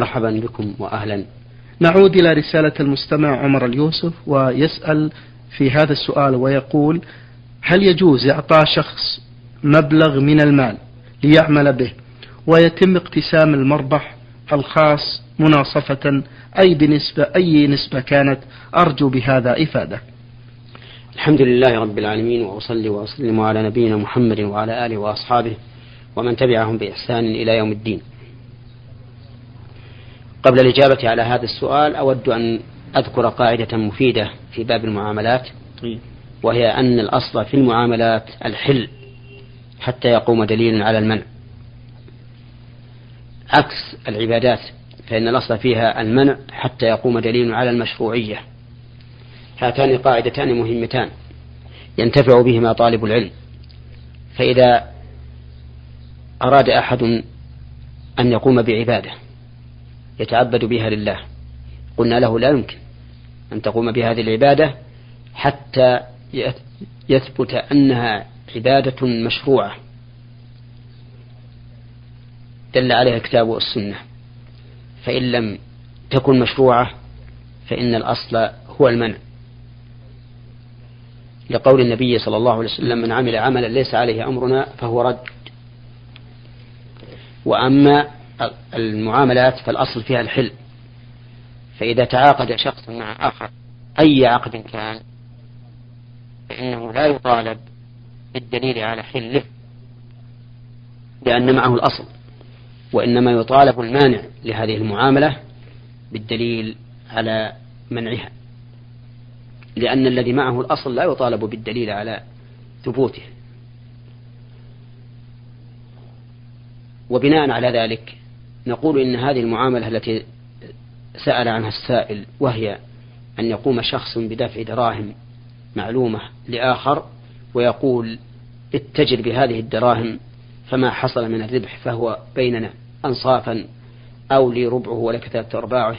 مرحبا بكم وأهلا. نعود إلى رسالة المستمع عمر اليوسف ويسأل في هذا السؤال ويقول هل يجوز إعطاء شخص مبلغ من المال ليعمل به ويتم اقتسام المربح الخاص مناصفة؟ أي بنسبة أي نسبة كانت؟ أرجو بهذا إفادة. الحمد لله رب العالمين وأصلي وأسلم على نبينا محمد وعلى آله وأصحابه ومن تبعهم بإحسان إلى يوم الدين. قبل الإجابة على هذا السؤال أود أن أذكر قاعدة مفيدة في باب المعاملات. وهي أن الأصل في المعاملات الحل حتى يقوم دليل على المنع. عكس العبادات فإن الأصل فيها المنع حتى يقوم دليل على المشروعية. هاتان قاعدتان مهمتان ينتفع بهما طالب العلم. فإذا أراد أحد أن يقوم بعبادة يتعبد بها لله. قلنا له لا يمكن أن تقوم بهذه العبادة حتى يثبت أنها عبادة مشروعة. دل عليها الكتاب والسنة. فإن لم تكن مشروعة فإن الأصل هو المنع. لقول النبي صلى الله عليه وسلم من عمل عملا ليس عليه أمرنا فهو رد. وأما المعاملات فالأصل فيها الحل. فإذا تعاقد شخص مع آخر أي عقد كان فإنه لا يطالب بالدليل على حله لأن معه الأصل. وإنما يطالب المانع لهذه المعاملة بالدليل على منعها لأن الذي معه الأصل لا يطالب بالدليل على ثبوته. وبناء على ذلك نقول إن هذه المعاملة التي سأل عنها السائل وهي أن يقوم شخص بدفع دراهم معلومة لآخر ويقول اتجر بهذه الدراهم فما حصل من الربح فهو بيننا أنصافا أو لي ربعه ولك ثلاثة أرباعه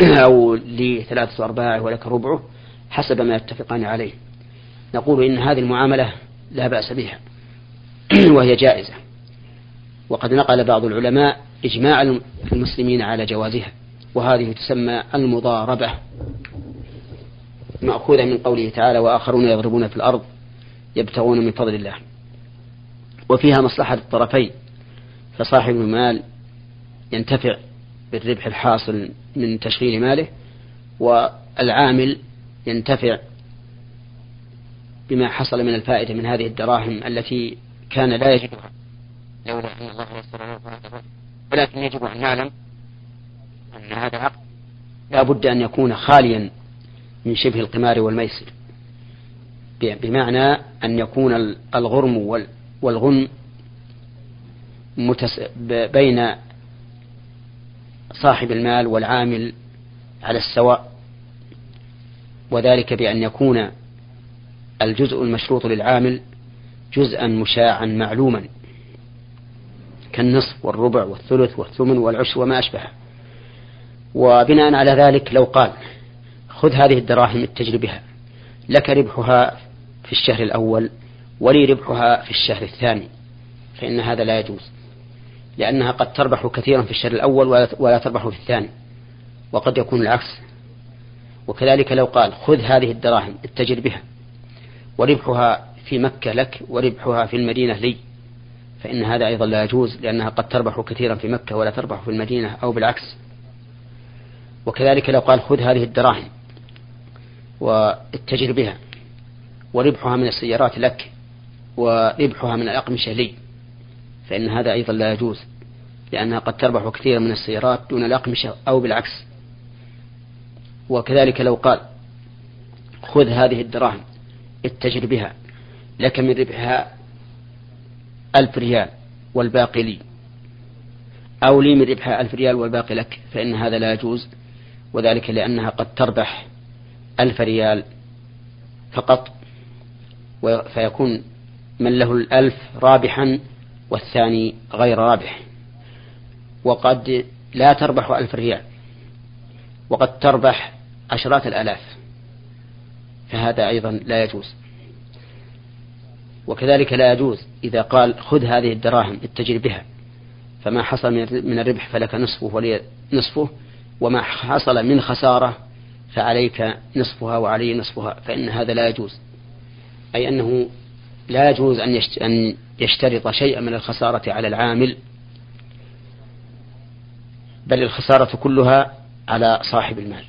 أو لي ثلاثة أرباعه ولك ربعه حسب ما يتفقان عليه. نقول إن هذه المعاملة لا بأس بها وهي جائزة. وقد نقل بعض العلماء إجماع المسلمين على جوازها وهذه تسمى المضاربة. مأخوذة من قوله تعالى وآخرون يضربون في الأرض يبتغون من فضل الله. وفيها مصلحة الطرفين فصاحب المال ينتفع بالربح الحاصل من تشغيل ماله والعامل ينتفع بما حصل من الفائدة من هذه الدراهم التي كان لا يجدها لولا أن الله يسر ولكن يجب أن نعلم أن هذا عقد لا بد أن يكون خاليا من شبه القمار والميسر. بمعنى أن يكون الغرم والغنم بين صاحب المال والعامل على السواء. وذلك بأن يكون الجزء المشروط للعامل جزءا مشاعا معلوما. كالنصف والربع والثلث والثمن والعشر وما أشبهه وبناء على ذلك لو قال خذ هذه الدراهم اتجر بها لك ربحها في الشهر الأول ولي ربحها في الشهر الثاني فإن هذا لا يجوز لأنها قد تربح كثيرا في الشهر الأول ولا تربح في الثاني وقد يكون العكس. وكذلك لو قال خذ هذه الدراهم اتجر بها وربحها في مكة لك وربحها في المدينة لي. فإن هذا أيضا لا يجوز لأنها قد تربح كثيرا في مكة ولا تربح في المدينة أو بالعكس. وكذلك لو قال خذ هذه الدراهم واتجر بها وربحها من السيارات لك وربحها من الأقمشة لي فإن هذا أيضا لا يجوز لأنها قد تربح كثيرا من السيارات دون الأقمشة أو بالعكس. وكذلك لو قال خذ هذه الدراهم اتجر بها لك من ربحها ألف ريال والباقي لي. أو لي من ربحها ألف ريال والباقي لك فإن هذا لا يجوز وذلك لأنها قد تربح ألف ريال فقط فيكون من له الألف رابحا والثاني غير رابح. وقد لا تربح ألف ريال وقد تربح عشرات الآلاف فهذا أيضا لا يجوز. وكذلك لا يجوز إذا قال خذ هذه الدراهم اتجر بها. فما حصل من الربح فلك نصفه ولي نصفه وما حصل من خسارة فعليك نصفها وعلي نصفها فإن هذا لا يجوز. أي أنه لا يجوز أن يشترط شيئا من الخسارة على العامل بل الخسارة كلها على صاحب المال.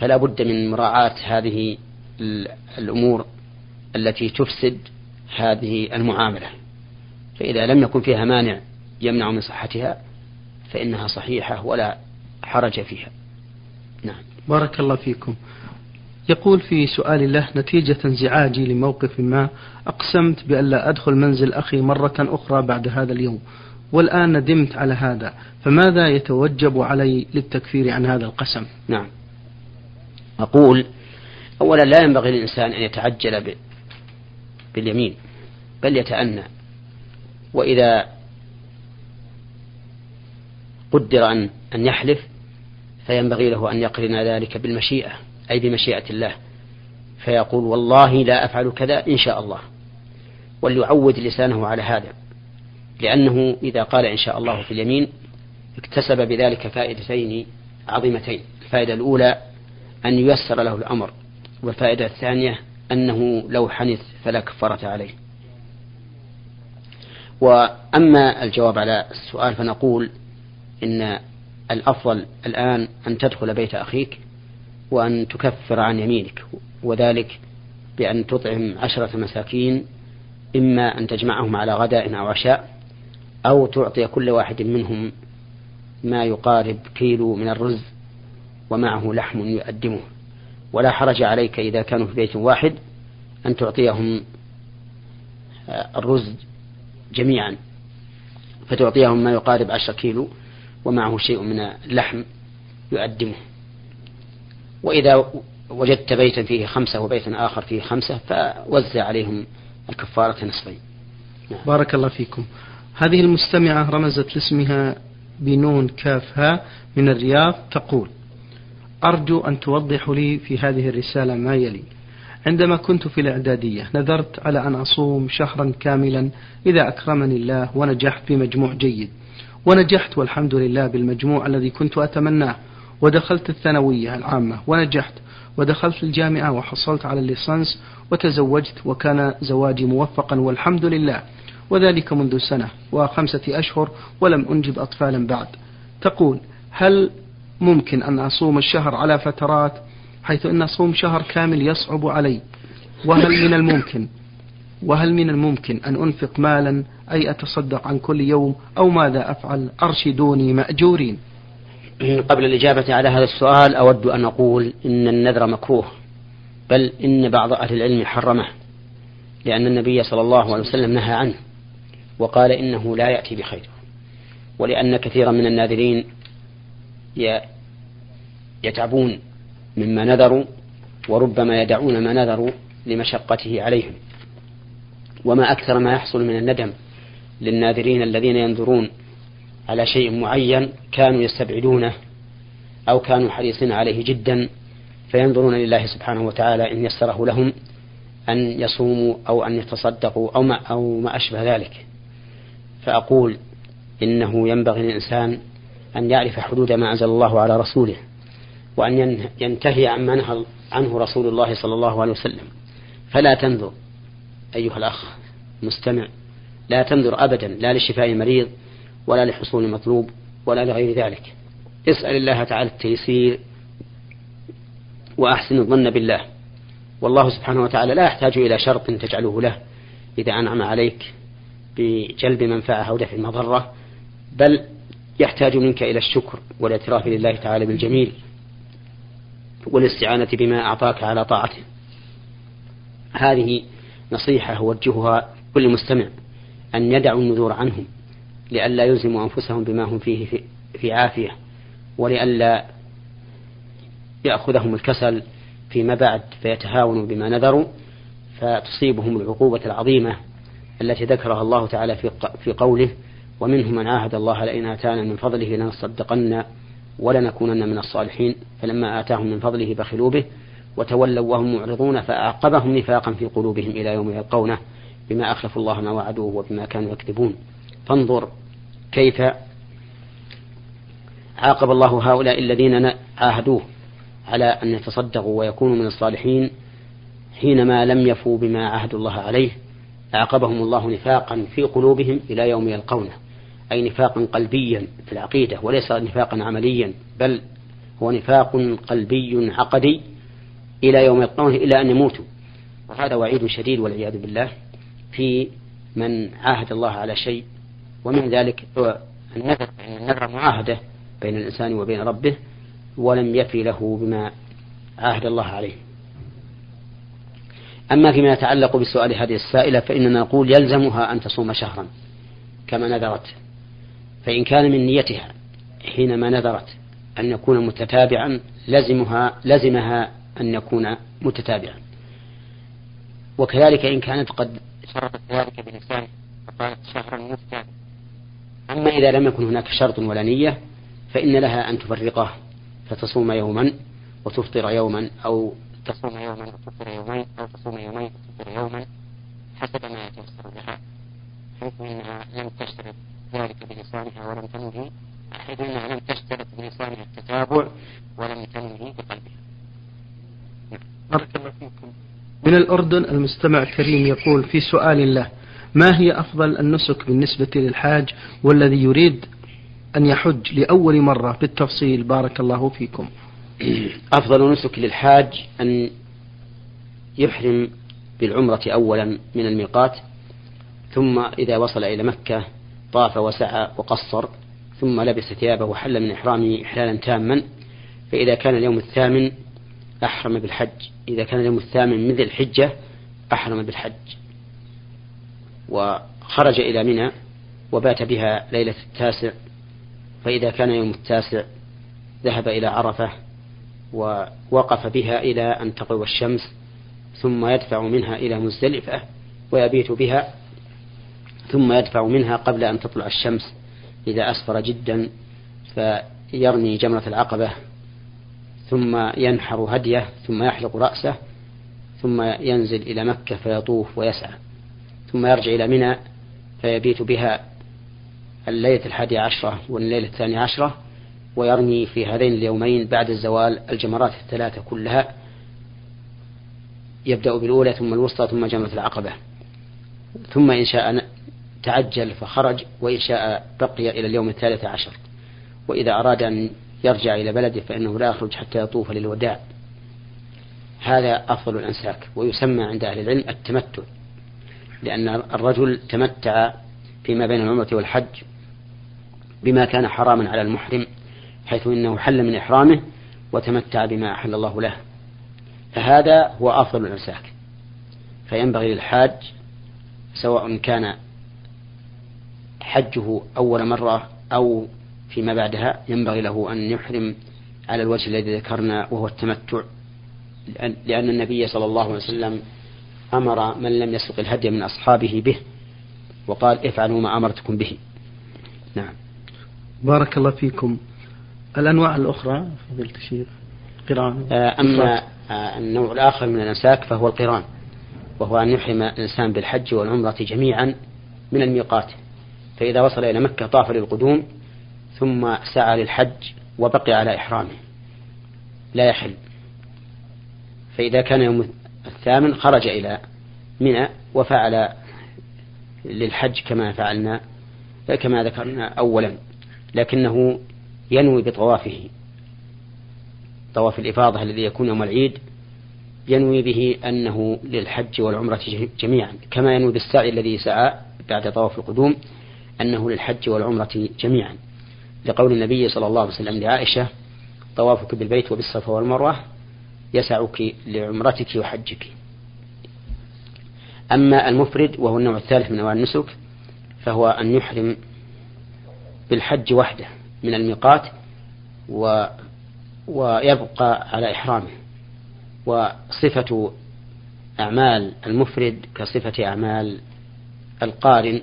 فلا بد من مراعاة هذه الأمور التي تفسد هذه المعاملة. فإذا لم يكن فيها مانع يمنع من صحتها فإنها صحيحة ولا حرج فيها. نعم. بارك الله فيكم. يقول في سؤال له نتيجة انزعاجي لموقف ما أقسمت بأن لا أدخل منزل أخي مرة أخرى بعد هذا اليوم والآن ندمت على هذا فماذا يتوجب علي للتكفير عن هذا القسم؟ نعم. أقول أولا لا ينبغي للإنسان أن يتعجل باليمين بل يتأنى. وإذا قدر أن أن يحلف فينبغي له أن يقرن ذلك بالمشيئة أي بمشيئة الله. فيقول والله لا أفعل كذا إن شاء الله. وليعود لسانه على هذا. لأنه إذا قال إن شاء الله في اليمين اكتسب بذلك فائدتين عظيمتين. الفائدة الأولى أن ييسر له الأمر والفائدة الثانية أنه لو حنث فلا كفارة عليه. وأما الجواب على السؤال فنقول إن الأفضل الآن أن تدخل بيت أخيك وأن تكفر عن يمينك وذلك بأن تطعم عشرة مساكين إما أن تجمعهم على غداء أو عشاء أو تعطي كل واحد منهم ما يقارب كيلو من الرز ومعه لحم يؤدمه. ولا حرج عليك إذا كانوا في بيت واحد أن تعطيهم الرز جميعا فتعطيهم ما يقارب عشر كيلو ومعه شيء من اللحم يؤدمه وإذا وجدت بيتا فيه خمسة وبيتا آخر فيه خمسة فوزع عليهم الكفارة نصفين. نعم. بارك الله فيكم. هذه المستمعة رمزت لاسمها بنون كاف ها من الرياض تقول أرجو أن توضح لي في هذه الرسالة ما يلي. عندما كنت في الإعدادية نذرت على أن أصوم شهرا كاملا إذا أكرمني الله ونجحت بمجموع جيد. ونجحت والحمد لله بالمجموع الذي كنت أتمناه. ودخلت الثانوية العامة ونجحت. ودخلت الجامعة وحصلت على الليسانس وتزوجت وكان زواجي موفقا والحمد لله. وذلك منذ سنة وخمسة أشهر ولم أنجب أطفالا بعد. تقول هل ممكن أن أصوم الشهر على فترات حيث أن أصوم شهر كامل يصعب علي. وهل من الممكن؟ وهل من الممكن أن أنفق مالا أي أتصدق عن كل يوم؟ أو ماذا أفعل؟ أرشدوني مأجورين. قبل الإجابة على هذا السؤال أود أن أقول إن النذر مكروه بل إن بعض أهل العلم حرمه لأن النبي صلى الله عليه وسلم نهى عنه وقال إنه لا يأتي بخير. ولأن كثيرا من الناذرين يتعبون مما نذروا وربما يدعون ما نذروا لمشقته عليهم. وما أكثر ما يحصل من الندم للناذرين الذين ينذرون على شيء معين كانوا يستبعدونه أو كانوا حريصين عليه جدا فينظرون لله سبحانه وتعالى إن يسره لهم أن يصوموا أو أن يتصدقوا أو ما, أو ما أشبه ذلك. فأقول إنه ينبغي للإنسان أن يعرف حدود ما أنزل الله على رسوله وأن ينتهي عما نهى عنه رسول الله صلى الله عليه وسلم. فلا تنظر أيها الأخ مستمع لا تنظر أبدا لا لشفاء المريض ولا لحصول المطلوب ولا لغير ذلك. اسأل الله تعالى التيسير وأحسن الظن بالله. والله سبحانه وتعالى لا يحتاج إلى شرط تجعله له إذا أنعم عليك بجلب منفعة أو دفع مضرة بل يحتاج منك إلى الشكر والإعتراف لله تعالى بالجميل. والاستعانة بما أعطاك على طاعته. هذه نصيحة أوجهها كل مستمع أن يدعوا النذور عنهم لئلا يلزموا أنفسهم بما هم فيه في, في عافية ولئلا يأخذهم الكسل فيما بعد فيتهاونوا بما نذروا فتصيبهم العقوبة العظيمة التي ذكرها الله تعالى في قوله ومنهم من عاهد الله لئن آتانا من فضله لنصدقن ولنكونن من الصالحين. فلما آتاهم من فضله بخلوا به وتولوا وهم معرضون فأعقبهم نفاقا في قلوبهم إلى يوم يلقونه بما أخلفوا الله ما وعدوه وبما كانوا يكذبون. فانظر كيف عاقب الله هؤلاء الذين عاهدوه على أن يتصدقوا ويكونوا من الصالحين حينما لم يفوا بما عهدوا الله عليه. عاقبهم الله نفاقا في قلوبهم إلى يوم يلقونه. أي نفاقا قلبيا في العقيدة وليس نفاقا عمليا بل هو نفاق قلبي عقدي إلى يوم يلقونه إلى أن يموتوا وهذا وعيد شديد والعياذ بالله في من عاهد الله على شيء ومن ذلك النذر النذر معاهدة بين الإنسان وبين ربه ولم يفي له بما عاهد الله عليه. أما فيما يتعلق بسؤال هذه السائلة فإننا نقول يلزمها أن تصوم شهرا كما نذرت فإن كان من نيتها حينما نذرت أن يكون متتابعا لزمها لزمها أن يكون متتابعا. وكذلك إن كانت قد شرطت ذلك بلسانه فقالت شهرا متتابعا أما إذا لم يكن هناك شرط ولا نية فإن لها أن تفرقه فتصوم يوما وتفطر يوما أو تصوم يوما وتفطر يومين أو تصوم يومين وتفطر يوما حسب ما يتيسر لها حيث أنها لم تشترط ذلك بلسانها ولم تنوي أنها لم تشترط بلسانها التتابع ولم تنوي بقلبها. بارك الله فيكم. من الأردن المستمع الكريم يقول في سؤال له ما هي أفضل النسك بالنسبة للحاج والذي يريد أن يحج لأول مرة بالتفصيل؟ بارك الله فيكم. أفضل نسك للحاج أن يحرم بالعمرة أولا من الميقات ثم إذا وصل إلى مكة طاف وسعى وقصر ثم لبس ثيابه وحل من إحرامه إحلالا تاما فإذا كان اليوم الثامن أحرم بالحج إذا كان اليوم الثامن من ذي الحجة أحرم بالحج. وخرج إلى منى وبات بها ليلة التاسع فإذا كان يوم التاسع ذهب إلى عرفة ووقف بها إلى أن تغرب الشمس ثم يدفع منها إلى مزدلفة ويبيت بها ثم يدفع منها قبل أن تطلع الشمس إذا أسفر جدا فيرمي جمرة العقبة ثم ينحر هديه ثم يحلق رأسه ثم ينزل إلى مكة فيطوف ويسعى ثم يرجع إلى منى فيبيت بها الليلة الحادية عشرة والليلة الثانية عشرة ويرمي في هذين اليومين بعد الزوال الجمرات الثلاثة كلها. يبدأ بالأولى ثم الوسطى ثم جمرة العقبة. ثم إن شاء تعجل فخرج وإن شاء بقي إلى اليوم الثالث عشر. وإذا أراد أن يرجع إلى بلده فإنه لا يخرج حتى يطوف للوداع. هذا أفضل الأنساك ويسمى عند أهل العلم التمتع لأن الرجل تمتع فيما بين العمرة والحج بما كان حراما على المحرم حيث إنه حل من إحرامه وتمتع بما أحل الله له. فهذا هو أفضل الأنساك. فينبغي للحاج سواء كان حجه أول مرة أو فيما بعدها ينبغي له أن يحرم على الوجه الذي ذكرنا وهو التمتع. لأن النبي صلى الله عليه وسلم أمر من لم يسلق الهدي من أصحابه به وقال افعلوا ما أمرتكم به. نعم. بارك الله فيكم. الأنواع الأخرى فضيلة الشيخ. قران. آه، أما آه، النوع الآخر من الأنساك فهو القران وهو أن يحرم الإنسان بالحج والعمرة جميعا من الميقات. فإذا وصل إلى مكة طاف للقدوم ثم سعى للحج وبقي على إحرامه. لا يحل. فإذا كان يوم الثامن خرج إلى منى وفعل للحج كما فعلنا كما ذكرنا أولا لكنه ينوي بطوافه. طواف الإفاضة الذي يكون يوم العيد ينوي به أنه للحج والعمرة جميعا كما ينوي بالسعي الذي سعى بعد طواف القدوم أنه للحج والعمرة جميعا. لقول النبي صلى الله عليه وسلم لعائشة طوافك بالبيت وبالصفا والمروة يسعك لعمرتك وحجك. أما المفرد وهو النوع الثالث من أنواع النسك فهو أن يحرم بالحج وحده من الميقات و ويبقى على إحرامه. وصفة أعمال المفرد كصفة أعمال القارن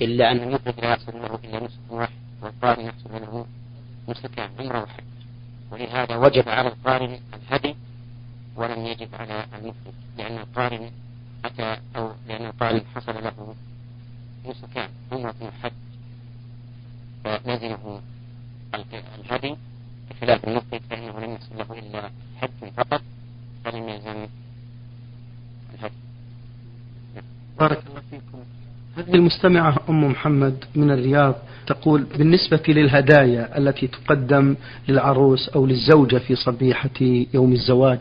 إلا أن المفرد لا يحصل له إلا نسك واحد والقارن يحصل له نسك عمرة وحج ولهذا وجب على القارن الهدي ولم يجب على المفرد لأن القارن أتى أو لأن القارن حصل له نسكان عمرة وحج ويزنه الهدي بخلاف المفرد فإنه لم يحصل له إلا حج فقط فلم يلزم الهدي. بارك الله فيكم. هذه المستمعة أم محمد من الرياض تقول بالنسبة للهدايا التي تقدم للعروس أو للزوجة في صبيحة يوم الزواج؟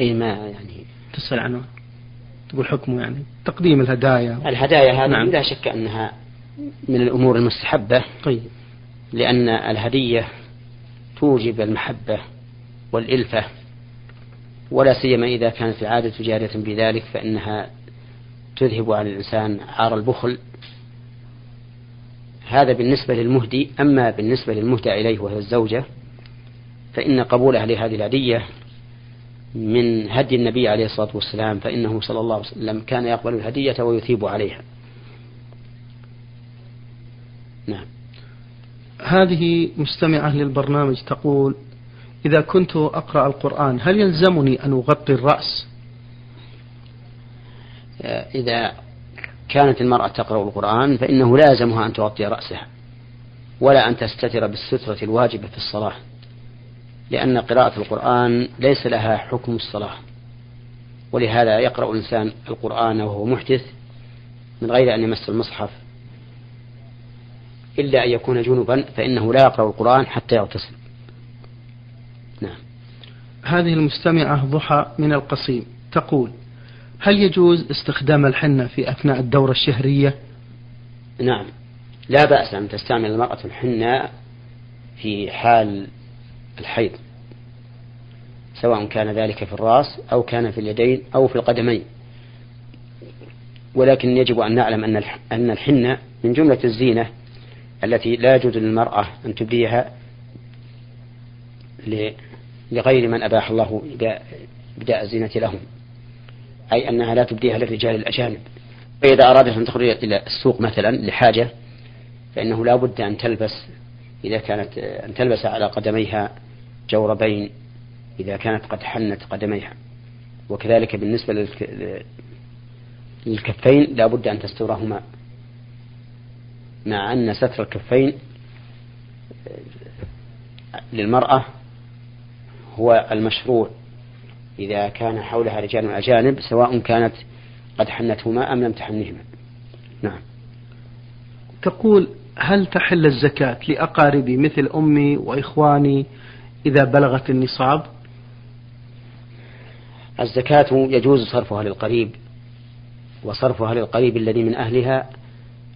إي ما يعني. تسأل عنه. تقول حكمه يعني. تقديم الهدايا. الهدايا هذه نعم. لا شك أنها من الأمور المستحبة طيب. لأن الهدية توجب المحبة والإلفة ولا سيما إذا كانت العادة جارية بذلك فإنها تذهب عن الإنسان عار البخل هذا بالنسبة للمهدي. أما بالنسبة للمهدى إليه وهي الزوجة فإن قبولها لهذه الهدية من هدي النبي عليه الصلاة والسلام فإنه صلى الله عليه وسلم كان يقبل الهدية ويثيب عليها. نعم. هذه مستمعة للبرنامج تقول إذا كنت أقرأ القرآن هل يلزمني أن أغطي الرأس؟ إذا كانت المرأة تقرأ القرآن فإنه لازمها أن تغطي رأسها ولا أن تستتر بالسترة الواجبة في الصلاة لأن قراءة القرآن ليس لها حكم الصلاة ولهذا يقرأ الإنسان القرآن وهو محدث من غير أن يمس المصحف إلا أن يكون جنبا فإنه لا يقرأ القرآن حتى يغتسل. نعم. هذه المستمعة ضحى من القصيم تقول هل يجوز استخدام الحنة في أثناء الدورة الشهرية؟ نعم. لا بأس أن تستعمل المرأة الحنة في حال الحيض سواء كان ذلك في الرأس أو كان في اليدين أو في القدمين. ولكن يجب أن نعلم أن الحنة من جملة الزينة التي لا يجوز للمرأة أن تبديها لغير من أباح الله إبداء الزينة لهم. أي أنها لا تبديها للرجال الأجانب. فإذا أرادت أن تخرج إلى السوق مثلا لحاجة فإنه لا بد أن تلبس إذا كانت أن تلبس على قدميها جوربين إذا كانت قد حنت قدميها. وكذلك بالنسبة للكفين لا بد أن تسترهما. مع أن ستر الكفين للمرأة هو المشروع. إذا كان حولها رجال أجانب سواء كانت قد حنتهما أم لم تحنهما. نعم. تقول هل تحل الزكاة لأقاربي مثل أمي وإخواني إذا بلغت النصاب؟ الزكاة يجوز صرفها للقريب وصرفها للقريب الذي من أهلها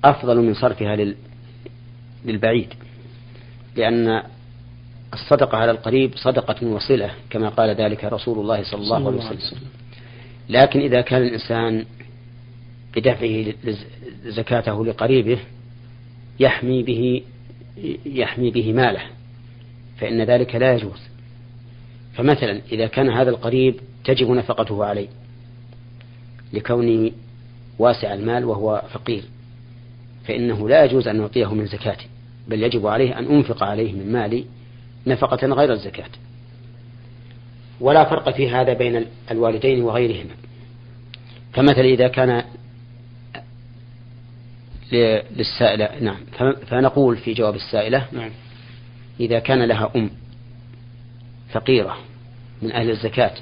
أفضل من صرفها للبعيد لأن الصدقة على القريب صدقة وصلة كما قال ذلك رسول الله صلى الله عليه وسلم. لكن إذا كان الإنسان بدفعه زكاته لقريبه يحمي به يحمي به ماله فإن ذلك لا يجوز. فمثلا إذا كان هذا القريب تجب نفقته عليه لكونه واسع المال وهو فقير فإنه لا يجوز أن نعطيه من زكاته بل يجب عليه أن أنفق عليه من مالي نفقة غير الزكاة. ولا فرق في هذا بين الوالدين وغيرهما. فمثلا إذا كان للسائلة نعم. فنقول في جواب السائلة نعم. إذا كان لها أم فقيرة من أهل الزكاة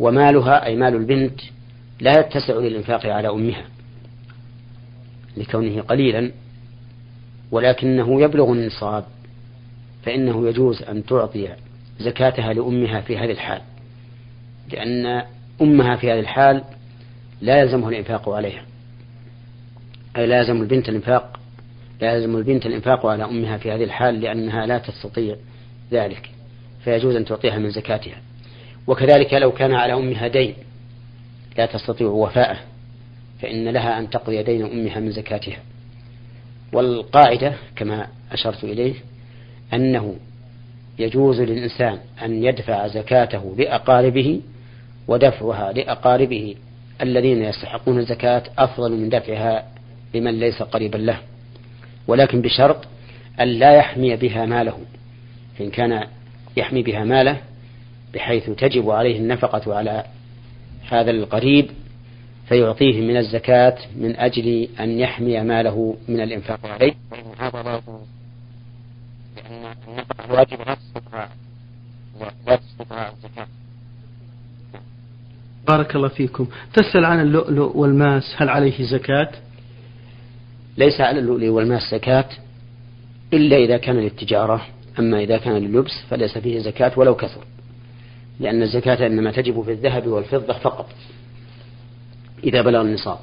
ومالها أي مال البنت لا يتسع للإنفاق على أمها لكونه قليلا ولكنه يبلغ النصاب. فإنه يجوز أن تعطي زكاتها لأمها في هذه الحال لأن أمها في هذه الحال لا يلزمه الإنفاق عليها أي لا يلزم البنت الإنفاق لا يلزم البنت الإنفاق على أمها في هذه الحال لأنها لا تستطيع ذلك فيجوز أن تعطيها من زكاتها. وكذلك لو كان على أمها دين لا تستطيع وفاءه فإن لها أن تقضي دين أمها من زكاتها. والقاعدة كما أشرت إليه أنه يجوز للإنسان أن يدفع زكاته لأقاربه ودفعها لأقاربه الذين يستحقون الزكاة أفضل من دفعها لمن ليس قريبا له ولكن بشرط أن لا يحمي بها ماله. فإن كان يحمي بها ماله بحيث تجب عليه النفقة على هذا القريب فيعطيه من الزكاة من أجل أن يحمي ماله من الإنفاق عليه فإن هذا لا يجوز لأن النفقة الواجبة لا تستطيع لا تستطيع الزكاة بارك الله فيكم. تسأل عن اللؤلؤ والماس هل عليه زكاة؟ ليس على اللؤلؤ والماس زكاة إلا إذا كان للتجارة أما إذا كان لللبس فليس فيه زكاة ولو كثر لأن الزكاة إنما تجب في الذهب والفضة فقط إذا بلغ النصاب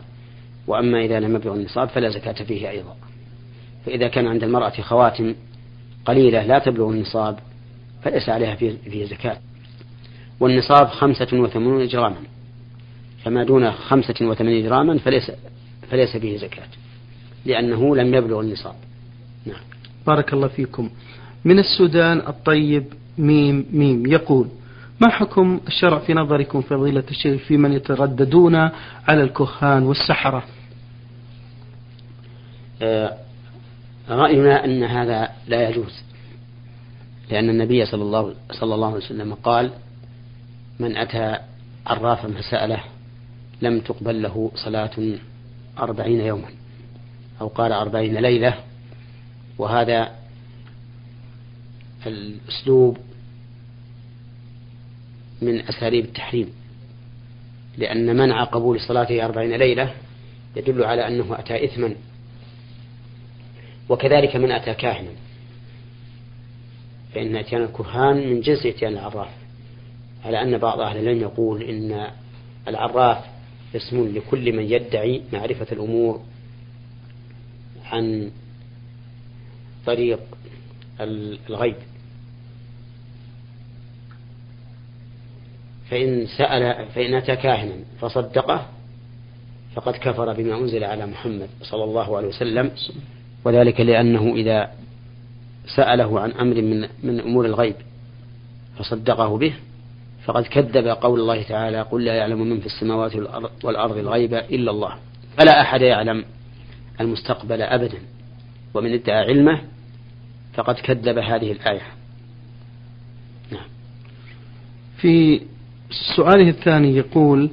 وأما إذا لم يبلغ النصاب فلا زكاة فيه أيضا. فإذا كان عند المرأة خواتم قليلة لا تبلغ النصاب فليس عليها فيه زكاة. والنصاب خمسة وثمانون جراما فما دون خمسة وثمانين جراما فليس فليس فيه زكاة لأنه لم يبلغ النصاب. نعم. بارك الله فيكم. من السودان الطيب ميم ميم يقول ما حكم الشرع في نظركم فضيلة الشيخ في من يترددون على الكهان والسحرة؟ آه، رأينا أن هذا لا يجوز. لأن النبي صلى الله, صلى الله عليه وسلم قال من أتى عرافا فسأله لم تقبل له صلاة أربعين يوما أو قال أربعين ليلة. وهذا الأسلوب من أساليب التحريم. لأن منع قبول صلاته أربعين ليلة يدل على أنه أتى إثما. وكذلك من أتى كاهنا. فإن إتيان الكهان من جنس إتيان العراف على أن بعض أهل العلم يقول إن العراف اسم لكل من يدعي معرفة الأمور عن طريق الغيب. فإن سأل فإن أتى كاهنا فصدقه فقد كفر بما أنزل على محمد صلى الله عليه وسلم. وذلك لأنه إذا سأله عن أمر من من أمور الغيب فصدقه به فقد كذب قول الله تعالى قل لا يعلم من في السماوات والأرض الغيب إلا الله. فلا أحد يعلم المستقبل أبدا ومن ادعى علمه فقد كذب هذه الآية. نعم. في سؤاله الثاني يقول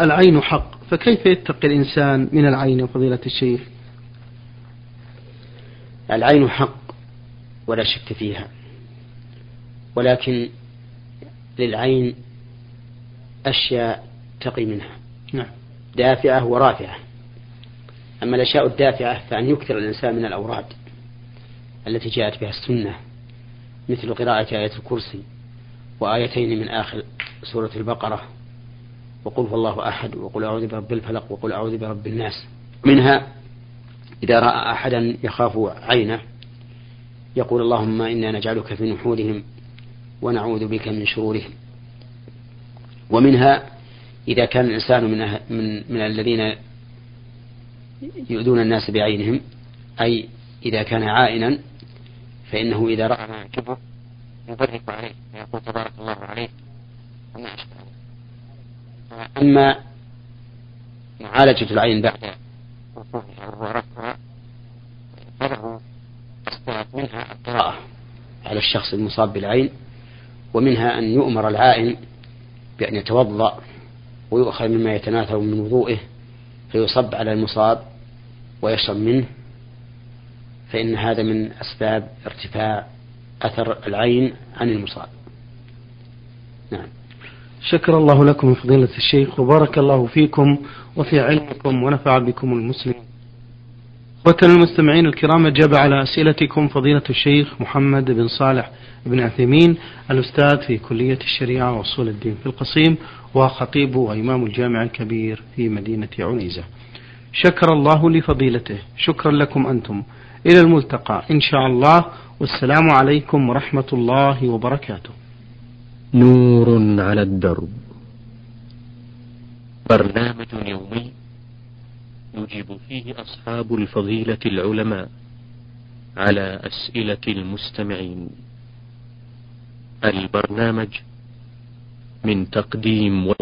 العين حق فكيف يتقي الإنسان من العين فضيلة الشيخ؟ العين حق ولا شك فيها. ولكن للعين أشياء تقي منها. نعم. دافعة ورافعة. أما الأشياء الدافعة فأن يكثر الإنسان من الأوراد التي جاءت بها السنة مثل قراءة آية الكرسي وآيتين من آخر سورة البقرة وقل هو الله أحد وقل أعوذ برب الفلق وقل أعوذ برب الناس. منها إذا رأى أحدا يخاف عينه يقول اللهم إنا نجعلك في نحورهم ونعوذ بك من شرورهم. ومنها إذا كان الإنسان من, من, من الذين يؤذون الناس بعينهم أي إذا كان عائنا فإنه إذا رأى ما يعجبه يبرك عليه ويقول تبارك الله عليه وما أشبه أما معالجة العين بعد منها القراءة على الشخص المصاب بالعين ومنها أن يؤمر العائن بأن يتوضأ ويؤخذ مما يتناثر من وضوئه فيصب على المصاب ويشرب منه فإن هذا من أسباب ارتفاع أثر العين عن المصاب. نعم. شكر الله لكم فضيلة الشيخ وبارك الله فيكم وفي علمكم ونفع بكم المسلمين. وكان المستمعين الكرام أجاب على أسئلتكم فضيلة الشيخ محمد بن صالح بن عثيمين الأستاذ في كلية الشريعة وأصول الدين في القصيم وخطيب وإمام الجامع الكبير في مدينة عنيزة. شكر الله لفضيلته. شكرا لكم أنتم. إلى الملتقى. إن شاء الله. والسلام عليكم ورحمة الله وبركاته. نور على الدرب. برنامج يومي يجيب فيه أصحاب الفضيلة العلماء على أسئلة المستمعين. البرنامج من تقديم